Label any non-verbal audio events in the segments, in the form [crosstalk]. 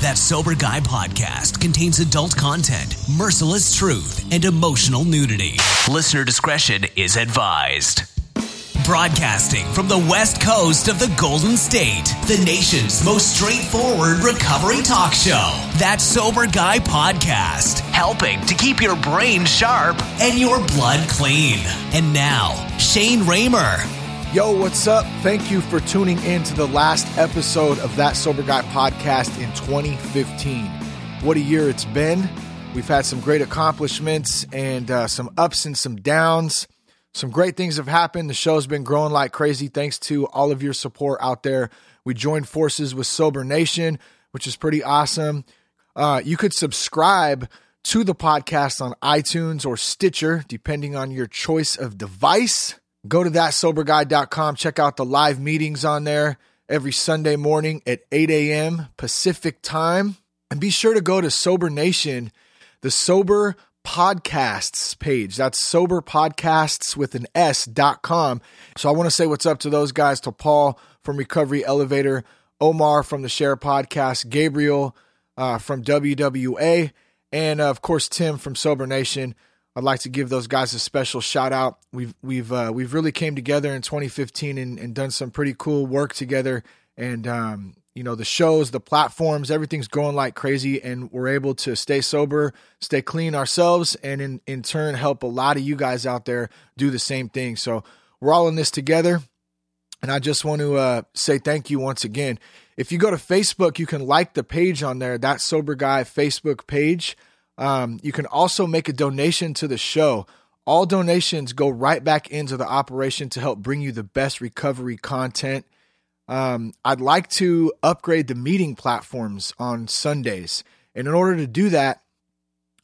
That Sober Guy podcast contains adult content, merciless truth, and emotional nudity. Listener discretion is advised. Broadcasting from the west coast of the Golden State, the nation's most straightforward recovery talk show. That Sober Guy podcast, helping to keep your brain sharp and your blood clean. And now, Shane Ramer. Yo, what's up? Thank you for tuning in to the last episode of That Sober Guy podcast in 2015. What a year it's been. We've had some great accomplishments and uh, some ups and some downs. Some great things have happened. The show's been growing like crazy thanks to all of your support out there. We joined forces with Sober Nation, which is pretty awesome. Uh, you could subscribe to the podcast on iTunes or Stitcher, depending on your choice of device. Go to thatsoberguy.com. Check out the live meetings on there every Sunday morning at 8 a.m. Pacific time. And be sure to go to Sober Nation, the Sober Podcasts page. That's Sober Podcasts with an S dot com. So I want to say what's up to those guys, to Paul from Recovery Elevator, Omar from the Share Podcast, Gabriel uh, from WWA, and uh, of course, Tim from Sober Nation. I'd like to give those guys a special shout out. We've we've uh, we've really came together in 2015 and, and done some pretty cool work together. And um, you know the shows, the platforms, everything's going like crazy, and we're able to stay sober, stay clean ourselves, and in in turn help a lot of you guys out there do the same thing. So we're all in this together. And I just want to uh, say thank you once again. If you go to Facebook, you can like the page on there, that Sober Guy Facebook page. Um, you can also make a donation to the show. All donations go right back into the operation to help bring you the best recovery content. Um, I'd like to upgrade the meeting platforms on Sundays. And in order to do that,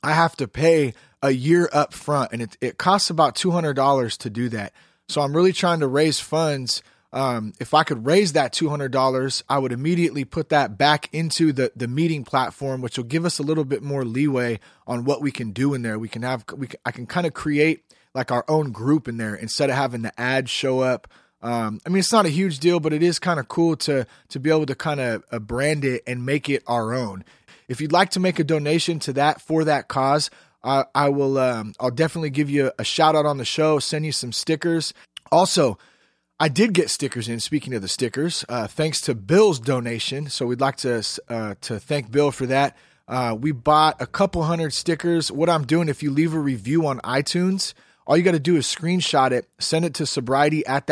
I have to pay a year up front, and it, it costs about $200 to do that. So I'm really trying to raise funds um, if I could raise that $200, I would immediately put that back into the, the meeting platform, which will give us a little bit more leeway on what we can do in there. We can have, we I can kind of create like our own group in there instead of having the ads show up. Um, I mean, it's not a huge deal, but it is kind of cool to to be able to kind of uh, brand it and make it our own. If you'd like to make a donation to that for that cause, I will. Um, I'll definitely give you a shout out on the show. Send you some stickers. Also, I did get stickers in. Speaking of the stickers, uh, thanks to Bill's donation, so we'd like to uh, to thank Bill for that. Uh, we bought a couple hundred stickers. What I'm doing, if you leave a review on iTunes, all you got to do is screenshot it, send it to sobriety at.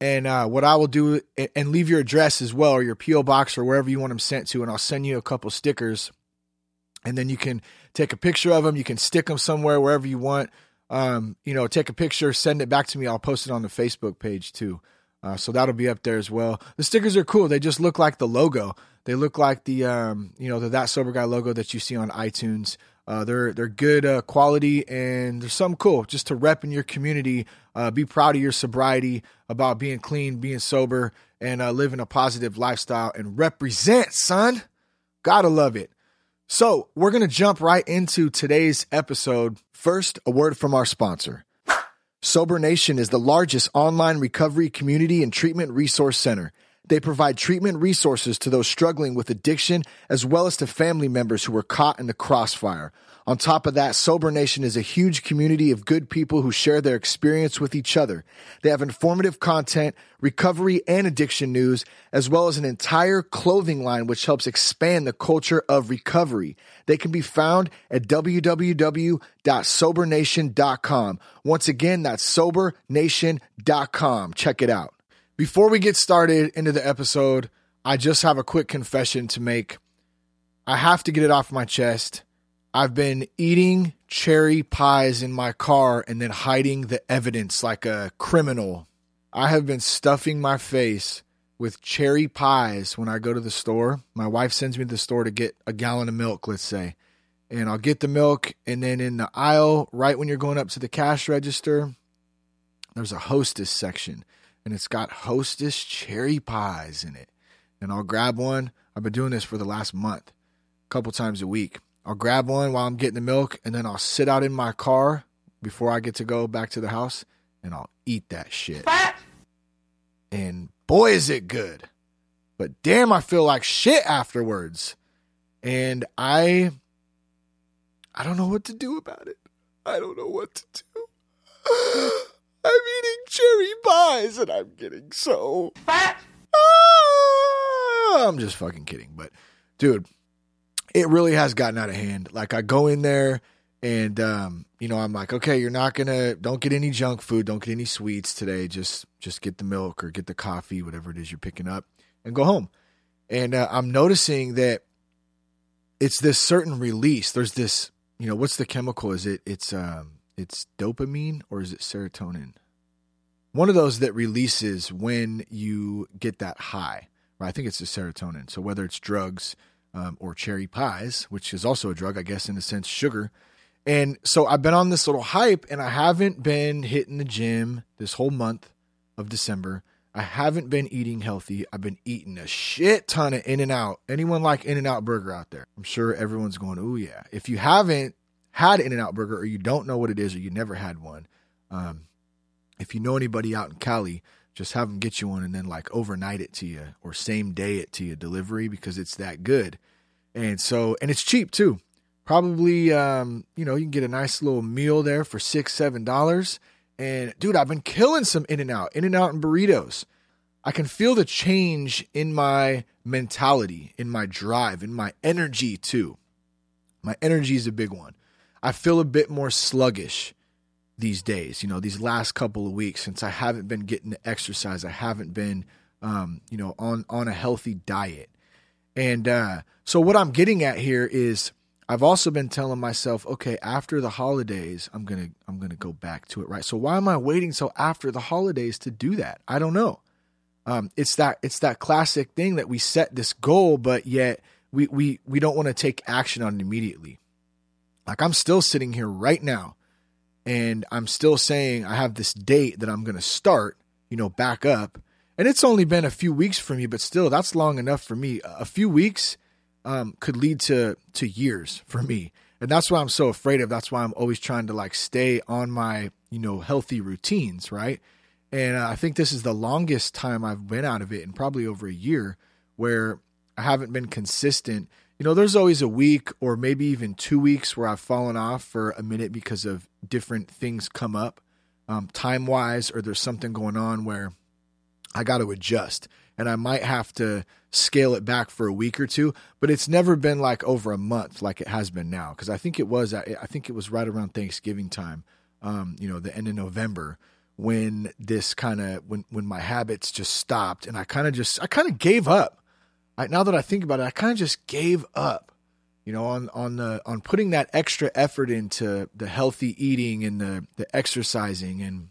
And uh, what I will do, and leave your address as well, or your PO box, or wherever you want them sent to, and I'll send you a couple stickers. And then you can take a picture of them. You can stick them somewhere wherever you want um, you know, take a picture, send it back to me. I'll post it on the Facebook page too. Uh, so that'll be up there as well. The stickers are cool. They just look like the logo. They look like the um, you know the that sober guy logo that you see on iTunes. Uh, they're they're good uh, quality and there's some cool just to rep in your community. Uh, be proud of your sobriety, about being clean, being sober, and uh, living a positive lifestyle and represent, son. Gotta love it. So we're gonna jump right into today's episode First, a word from our sponsor. Sober Nation is the largest online recovery community and treatment resource center. They provide treatment resources to those struggling with addiction as well as to family members who were caught in the crossfire. On top of that, Sober Nation is a huge community of good people who share their experience with each other. They have informative content, recovery and addiction news, as well as an entire clothing line which helps expand the culture of recovery. They can be found at www.sobernation.com. Once again, that's sobernation.com. Check it out. Before we get started into the episode, I just have a quick confession to make. I have to get it off my chest. I've been eating cherry pies in my car and then hiding the evidence like a criminal. I have been stuffing my face with cherry pies when I go to the store. My wife sends me to the store to get a gallon of milk, let's say. And I'll get the milk, and then in the aisle, right when you're going up to the cash register, there's a hostess section, and it's got hostess cherry pies in it. And I'll grab one. I've been doing this for the last month, a couple times a week. I'll grab one while I'm getting the milk, and then I'll sit out in my car before I get to go back to the house, and I'll eat that shit. And boy, is it good. but damn, I feel like shit afterwards. And I I don't know what to do about it. I don't know what to do. [gasps] [laughs] I'm eating cherry pies and I'm getting so fat. Ah, I'm just fucking kidding, but dude, it really has gotten out of hand. Like I go in there and um, you know, I'm like, okay, you're not gonna don't get any junk food, don't get any sweets today. Just just get the milk or get the coffee, whatever it is you're picking up, and go home. And uh, I'm noticing that it's this certain release. There's this, you know, what's the chemical? Is it it's um it's dopamine or is it serotonin? One of those that releases when you get that high. Right? I think it's the serotonin. So whether it's drugs um, or cherry pies, which is also a drug, I guess in a sense, sugar and so I've been on this little hype and I haven't been hitting the gym this whole month of December. I haven't been eating healthy. I've been eating a shit ton of In and Out. Anyone like In and Out Burger out there? I'm sure everyone's going, oh, yeah. If you haven't had In and Out Burger or you don't know what it is or you never had one, um, if you know anybody out in Cali, just have them get you one and then like overnight it to you or same day it to you delivery because it's that good. And so, and it's cheap too. Probably, um, you know, you can get a nice little meal there for six, seven dollars. And dude, I've been killing some In and Out, In and Out and burritos. I can feel the change in my mentality, in my drive, in my energy too. My energy is a big one. I feel a bit more sluggish these days, you know, these last couple of weeks since I haven't been getting the exercise. I haven't been, um, you know, on, on a healthy diet. And uh, so what I'm getting at here is I've also been telling myself, okay, after the holidays, I'm gonna I'm gonna go back to it, right? So why am I waiting till after the holidays to do that? I don't know. Um, it's that it's that classic thing that we set this goal, but yet we we we don't want to take action on it immediately. Like I'm still sitting here right now, and I'm still saying I have this date that I'm gonna start, you know, back up, and it's only been a few weeks for me, but still, that's long enough for me. A few weeks um, could lead to to years for me, and that's why I'm so afraid of. That's why I'm always trying to like stay on my you know healthy routines, right? And uh, I think this is the longest time I've been out of it, in probably over a year, where I haven't been consistent. You know, there's always a week or maybe even two weeks where I've fallen off for a minute because of different things come up, um, time wise, or there's something going on where I got to adjust and I might have to scale it back for a week or two, but it's never been like over a month like it has been now. Cause I think it was, I think it was right around Thanksgiving time, um, you know, the end of November when this kind of, when, when my habits just stopped and I kind of just, I kind of gave up. I, now that I think about it, I kind of just gave up, you know, on, on the, on putting that extra effort into the healthy eating and the, the exercising and,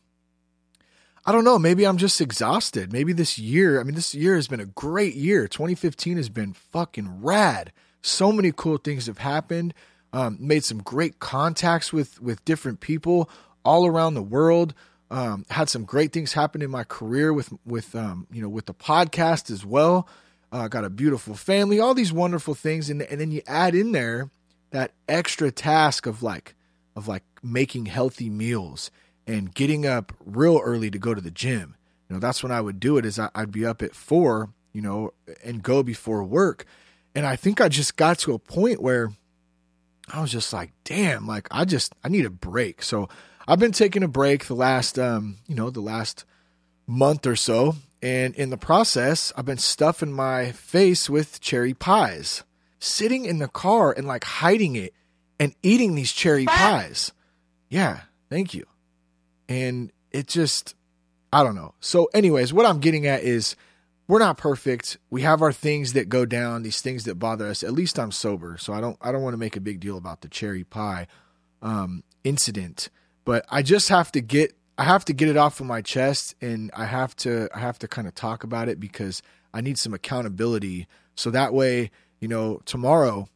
I don't know. Maybe I'm just exhausted. Maybe this year, I mean, this year has been a great year. 2015 has been fucking rad. So many cool things have happened. Um, made some great contacts with with different people all around the world. Um, had some great things happen in my career with with um, you know with the podcast as well. Uh, got a beautiful family, all these wonderful things, and and then you add in there that extra task of like of like making healthy meals and getting up real early to go to the gym. You know, that's when I would do it is I, I'd be up at four, you know, and go before work. And I think I just got to a point where I was just like, damn, like I just I need a break. So I've been taking a break the last um, you know, the last month or so. And in the process, I've been stuffing my face with cherry pies, sitting in the car and like hiding it and eating these cherry pies. Yeah, thank you and it just I don't know. So anyways, what I'm getting at is we're not perfect. We have our things that go down, these things that bother us. At least I'm sober, so I don't I don't want to make a big deal about the cherry pie um, incident, but I just have to get I have to get it off of my chest and I have to I have to kind of talk about it because I need some accountability so that way, you know, tomorrow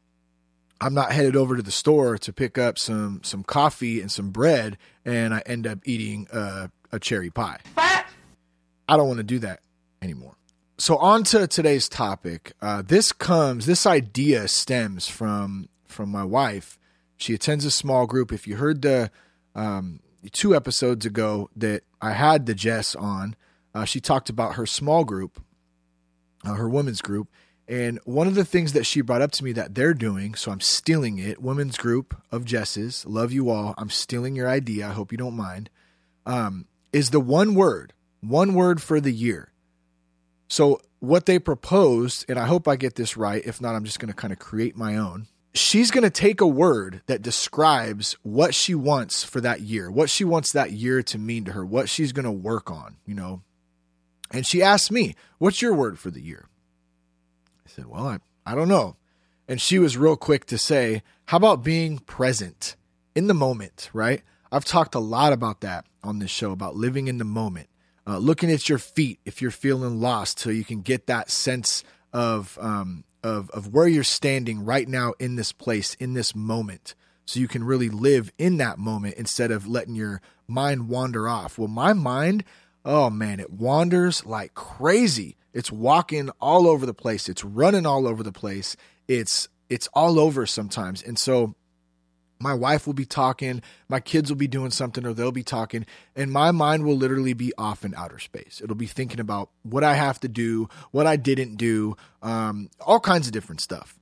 I'm not headed over to the store to pick up some some coffee and some bread, and I end up eating a, a cherry pie. I don't want to do that anymore. So on to today's topic. Uh, this comes, this idea stems from from my wife. She attends a small group. If you heard the um, two episodes ago that I had the Jess on, uh, she talked about her small group, uh, her women's group. And one of the things that she brought up to me that they're doing, so I'm stealing it, women's group of Jess's, love you all. I'm stealing your idea. I hope you don't mind. Um, is the one word, one word for the year. So what they proposed, and I hope I get this right. If not, I'm just going to kind of create my own. She's going to take a word that describes what she wants for that year, what she wants that year to mean to her, what she's going to work on, you know. And she asked me, What's your word for the year? I said, Well, I, I don't know. And she was real quick to say, How about being present in the moment, right? I've talked a lot about that on this show, about living in the moment uh, looking at your feet if you're feeling lost, so you can get that sense of um, of of where you're standing right now in this place in this moment, so you can really live in that moment instead of letting your mind wander off. Well, my mind, oh man, it wanders like crazy. It's walking all over the place. It's running all over the place. It's it's all over sometimes, and so my wife will be talking, my kids will be doing something, or they'll be talking, and my mind will literally be off in outer space. It'll be thinking about what I have to do, what I didn't do, um, all kinds of different stuff.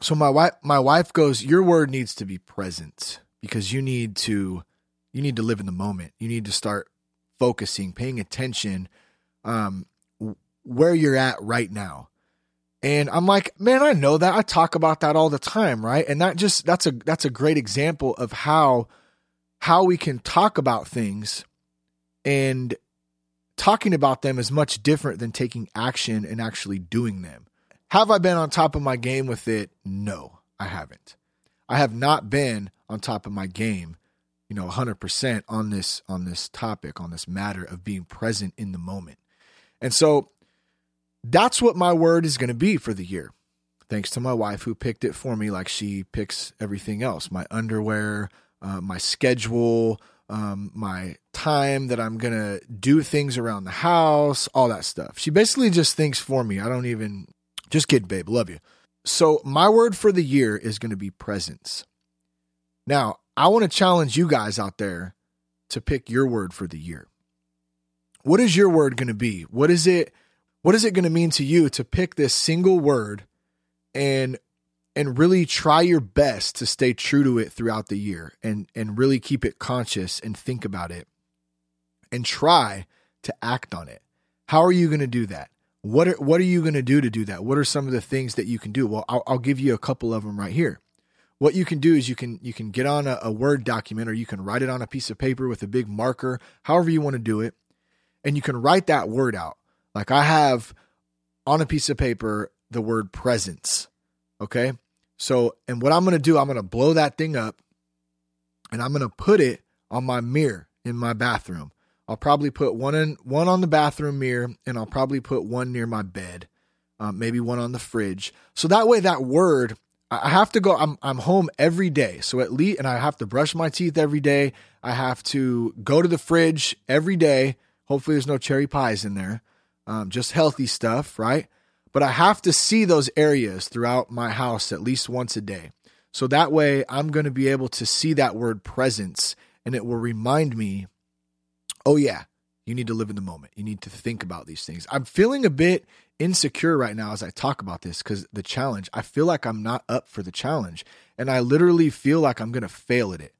So my wife, my wife goes, "Your word needs to be present because you need to, you need to live in the moment. You need to start focusing, paying attention, um, where you're at right now." And I'm like, man, I know that. I talk about that all the time, right? And that just that's a that's a great example of how how we can talk about things and talking about them is much different than taking action and actually doing them. Have I been on top of my game with it? No, I haven't. I have not been on top of my game, you know, 100% on this on this topic, on this matter of being present in the moment. And so that's what my word is going to be for the year. Thanks to my wife who picked it for me, like she picks everything else my underwear, uh, my schedule, um, my time that I'm going to do things around the house, all that stuff. She basically just thinks for me. I don't even, just kidding, babe, love you. So, my word for the year is going to be presence. Now, I want to challenge you guys out there to pick your word for the year. What is your word going to be? What is it? What is it going to mean to you to pick this single word and and really try your best to stay true to it throughout the year and and really keep it conscious and think about it and try to act on it? How are you going to do that? What are, what are you going to do to do that? What are some of the things that you can do? Well I'll, I'll, give you a couple of them right here. What you can do is you can you can get on a, a word document or you can write it on a piece of paper with a big marker however you want to do it and you can write that word out like I have on a piece of paper the word presence. Okay. So, and what I'm going to do, I'm going to blow that thing up and I'm going to put it on my mirror in my bathroom. I'll probably put one in one on the bathroom mirror and I'll probably put one near my bed. Um, maybe one on the fridge. So that way that word I have to go I'm I'm home every day. So at least and I have to brush my teeth every day. I have to go to the fridge every day. Hopefully there's no cherry pies in there um, just healthy stuff, right? But I have to see those areas throughout my house at least once a day. So that way I'm going to be able to see that word presence and it will remind me, oh, yeah, you need to live in the moment. You need to think about these things. I'm feeling a bit insecure right now as I talk about this because the challenge, I feel like I'm not up for the challenge. And I literally feel like I'm going to fail at it.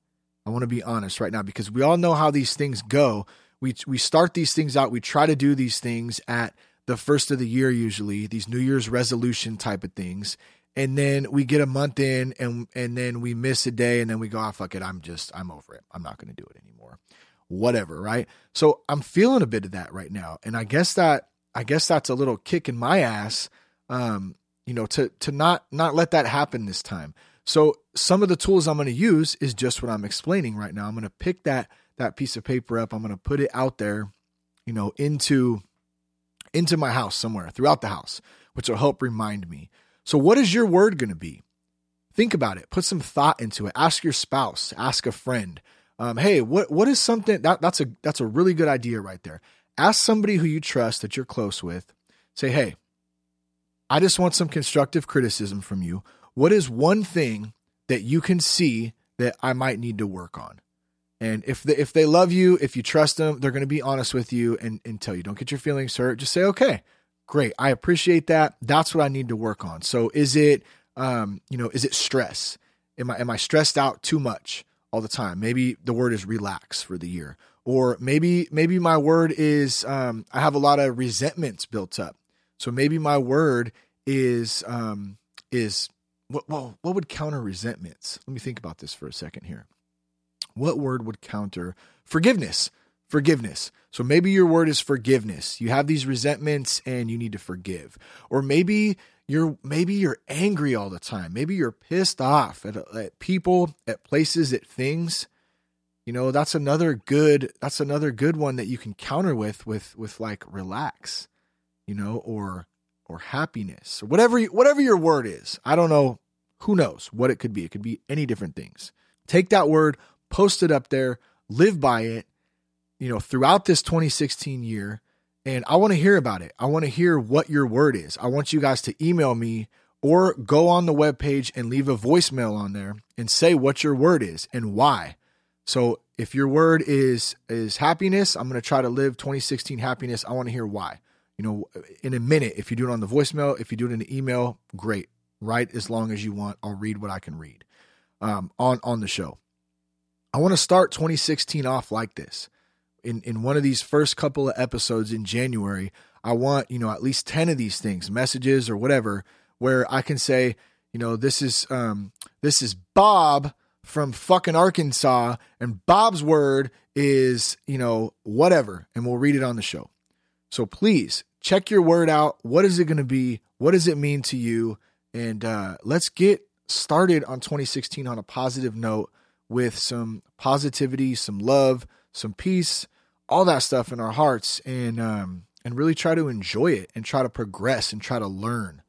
I want to be honest right now because we all know how these things go we we start these things out. We try to do these things at the first of the year, usually these New Year's resolution type of things, and then we get a month in, and and then we miss a day, and then we go, oh, fuck it, I'm just I'm over it. I'm not going to do it anymore. Whatever, right? So I'm feeling a bit of that right now, and I guess that I guess that's a little kick in my ass. Um, you know, to to not not let that happen this time. So some of the tools I'm going to use is just what I'm explaining right now. I'm going to pick that that piece of paper up. I'm going to put it out there, you know, into into my house somewhere throughout the house, which will help remind me. So what is your word going to be? Think about it. Put some thought into it. Ask your spouse, ask a friend. Um, hey, what what is something that that's a that's a really good idea right there. Ask somebody who you trust that you're close with. Say, "Hey, I just want some constructive criticism from you. What is one thing that you can see that I might need to work on?" And if they, if they love you, if you trust them, they're going to be honest with you and, and tell you. Don't get your feelings hurt. Just say, okay, Great. I appreciate that. That's what I need to work on. So is it, um, you know, is it stress? Am I, am I stressed out too much all the time? Maybe the word is relax for the year. Or maybe, maybe my word is, um, I have a lot of resentments built up. So maybe my word is, um, is what, well, what would counter resentments? Let me think about this for a second here. What word would counter forgiveness? Forgiveness. So maybe your word is forgiveness. You have these resentments and you need to forgive. Or maybe you're maybe you're angry all the time. Maybe you're pissed off at, at people, at places, at things. You know, that's another good that's another good one that you can counter with with with like relax, you know, or or happiness or whatever you, whatever your word is. I don't know who knows what it could be. It could be any different things. Take that word, post it up there, live by it, you know, throughout this 2016 year. And I want to hear about it. I want to hear what your word is. I want you guys to email me or go on the webpage and leave a voicemail on there and say what your word is and why. So if your word is is happiness, I'm going to try to live 2016 happiness. I want to hear why. You know, in a minute, if you do it on the voicemail, if you do it in the email, great. Write as long as you want. I'll read what I can read um, on on the show. I want to start 2016 off like this in in one of these first couple of episodes in January, I want, you know, at least 10 of these things, messages or whatever, where I can say, you know, this is um this is Bob from fucking Arkansas and Bob's word is, you know, whatever and we'll read it on the show. So please check your word out. What is it going to be? What does it mean to you? And uh let's get started on 2016 on a positive note with some positivity, some love, some peace, all that stuff in our hearts, and um, and really try to enjoy it and try to progress and try to learn.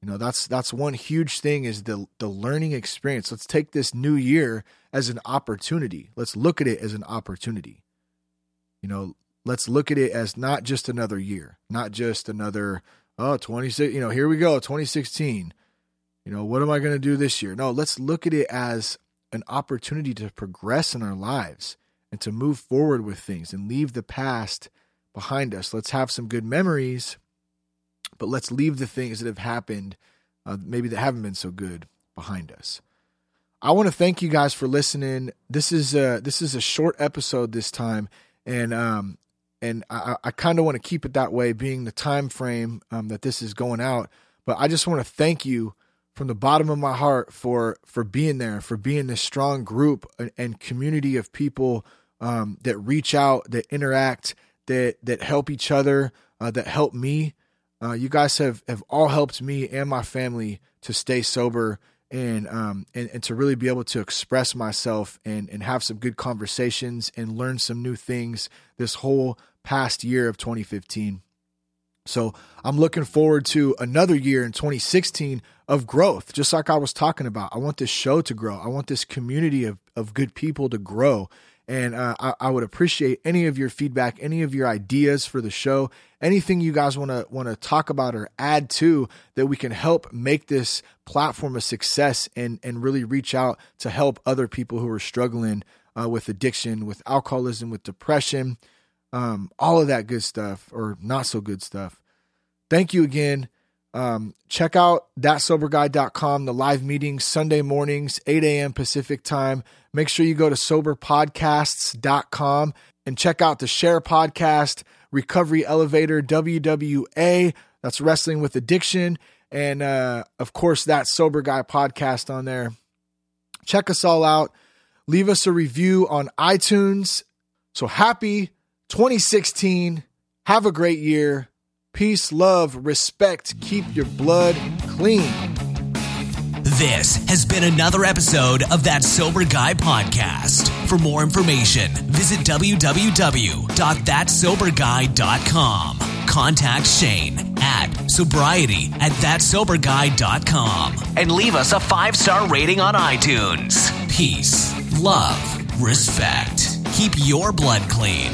You know, that's that's one huge thing is the the learning experience. Let's take this new year as an opportunity. Let's look at it as an opportunity. You know, let's look at it as not just another year, not just another oh 26, you know, here we go, 2016. You know, what am I going to do this year? No, let's look at it as an opportunity to progress in our lives and to move forward with things and leave the past behind us. Let's have some good memories, but let's leave the things that have happened, uh, maybe that haven't been so good, behind us. I want to thank you guys for listening. This is a, this is a short episode this time, and um, and I, I kind of want to keep it that way, being the time frame um, that this is going out. But I just want to thank you from the bottom of my heart for for being there, for being this strong group and, and community of people um, that reach out, that interact, that that help each other, uh, that help me. Uh, you guys have have all helped me and my family to stay sober and um and, and to really be able to express myself and and have some good conversations and learn some new things this whole past year of 2015. So I'm looking forward to another year in 2016 of growth, just like I was talking about. I want this show to grow. I want this community of, of good people to grow. And uh, I, I, would appreciate any of your feedback, any of your ideas for the show, anything you guys want to want to talk about or add to that we can help make this platform a success and and really reach out to help other people who are struggling uh, with addiction, with alcoholism, with depression, um, all of that good stuff or not so good stuff. Thank you again. Um, check out thatsoberguy.com, the live meetings Sunday mornings, 8 a.m. Pacific time. Make sure you go to soberpodcasts.com and check out the Share Podcast, Recovery Elevator, WWA. That's Wrestling with Addiction. And uh, of course, that Sober Guy podcast on there. Check us all out. Leave us a review on iTunes. So happy 2016. Have a great year. Peace, love, respect. Keep your blood clean. This has been another episode of That Sober Guy podcast. For more information, visit www.thatsoberguy.com. Contact Shane at sobriety at thatsoberguy.com and leave us a five star rating on iTunes. Peace, love, respect. Keep your blood clean.